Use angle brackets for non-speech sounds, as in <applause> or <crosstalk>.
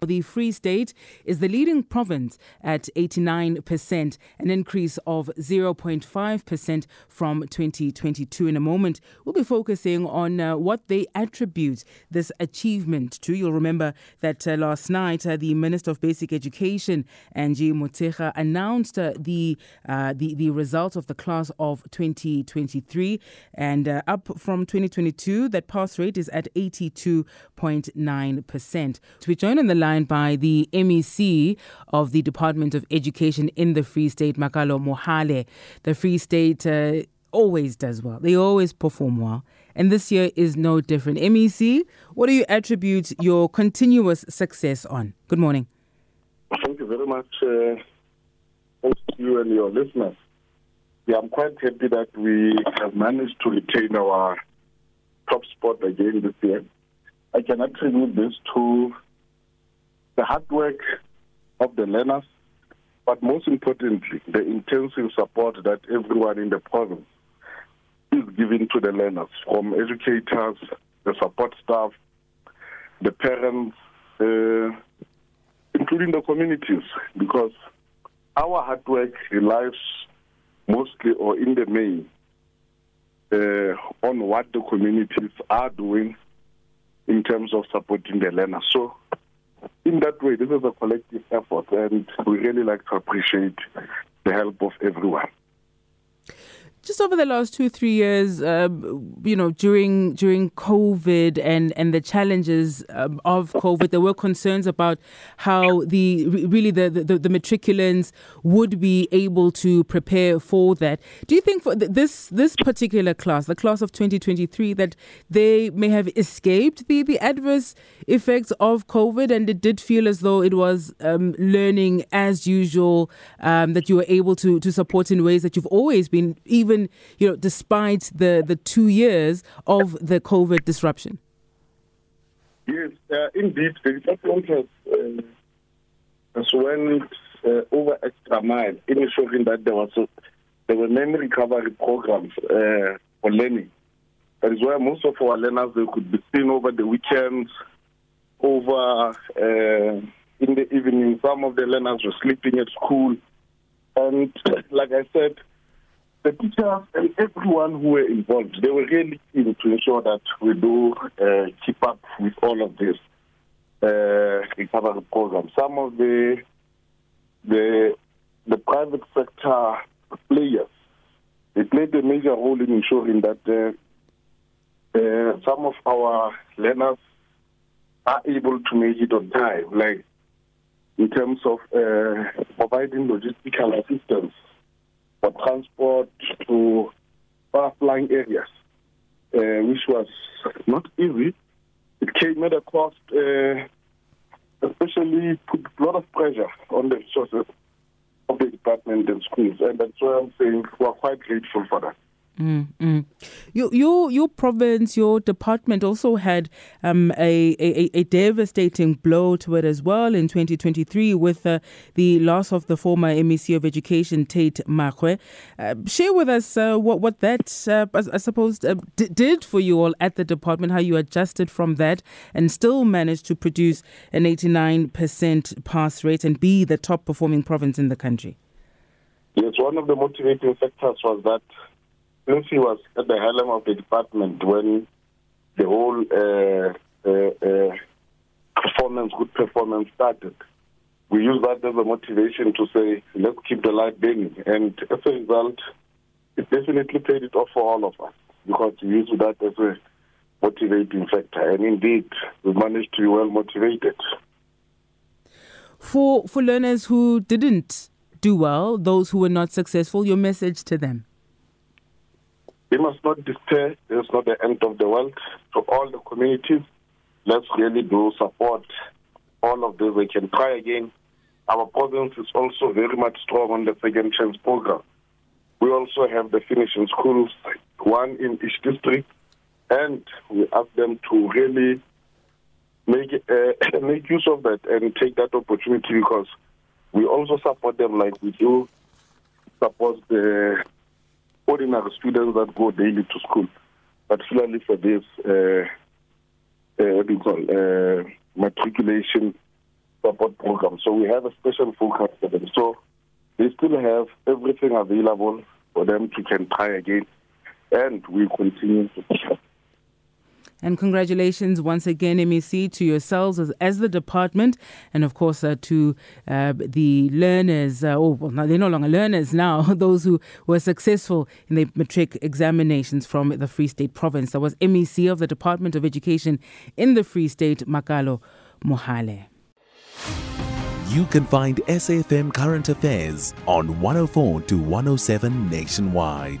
The Free State is the leading province at 89%, an increase of 0.5% from 2022. In a moment, we'll be focusing on uh, what they attribute this achievement to. You'll remember that uh, last night, uh, the Minister of Basic Education, Angie Motshekga, announced uh, the, uh, the, the results of the class of 2023. And uh, up from 2022, that pass rate is at 82.9%. To be joined on the by the MEC of the Department of Education in the Free State, Makalo Mohale. The Free State uh, always does well, they always perform well. And this year is no different. MEC, what do you attribute your continuous success on? Good morning. Thank you very much, uh, you and your listeners. Yeah, I'm quite happy that we have managed to retain our top spot again this year. I can attribute this to the hard work of the learners, but most importantly, the intensive support that everyone in the province is giving to the learners, from educators, the support staff, the parents, uh, including the communities, because our hard work relies mostly or in the main uh, on what the communities are doing in terms of supporting the learners. So in that way, this is a collective effort, and we really like to appreciate the help of everyone just over the last two three years, uh, you know, during during COVID and and the challenges um, of COVID, there were concerns about how the really the, the, the matriculants would be able to prepare for that. Do you think for this this particular class, the class of 2023, that they may have escaped the the adverse effects of COVID, and it did feel as though it was um, learning as usual, um, that you were able to to support in ways that you've always been even even you know despite the the two years of the COVID disruption? Yes, uh, indeed, the department has, has went uh, over extra mile in ensuring that there was a, there were many recovery programs uh, for learning. That is why most of our learners they could be seen over the weekends, over uh, in the evening. Some of the learners were sleeping at school, and <clears throat> like I said, the teachers and everyone who were involved, they were really keen to ensure that we do uh, keep up with all of this uh, recovery program. Some of the the the private sector players they played a major role in ensuring that uh, uh, some of our learners are able to make it on time, like in terms of uh, providing logistical assistance for transport to far-flung areas, uh, which was not easy. It came at a cost, uh, especially put a lot of pressure on the resources of the department and schools, and that's why I'm saying we're quite grateful for that. Mm-hmm. Your, your your province, your department also had um, a, a, a devastating blow to it as well in 2023 with uh, the loss of the former MEC of Education, Tate Makgoe. Uh, share with us uh, what what that uh, I, I, suppose uh, d- did for you all at the department, how you adjusted from that and still managed to produce an 89% pass rate and be the top performing province in the country. Yes, one of the motivating factors was that he was at the helm of the department when the whole uh, uh, uh, performance, good performance started, we use that as a motivation to say, let's keep the light burning. And as a result, it definitely paid it off for all of us because we use that as a motivating factor. And indeed, we managed to be well motivated. For, for learners who didn't do well, those who were not successful, your message to them? We must not despair. This is not the end of the world. To all the communities, let's really do support all of this. We can try again. Our province is also very much strong on the second chance program. We also have the finishing schools, one in each district, and we ask them to really make uh, <coughs> make use of that and take that opportunity because we also support them like we do support the ordinary students that go daily to school, particularly for this uh, uh, what do you call uh, matriculation support program. So we have a special focus for them. So they still have everything available for them to can try again, and we continue to. And congratulations once again, MEC, to yourselves as, as the department, and of course uh, to uh, the learners. Uh, oh, well, they're no longer learners now. <laughs> Those who were successful in the matric examinations from the Free State Province. That was MEC of the Department of Education in the Free State, Makalo Mohale. You can find SAFM Current Affairs on 104 to 107 nationwide.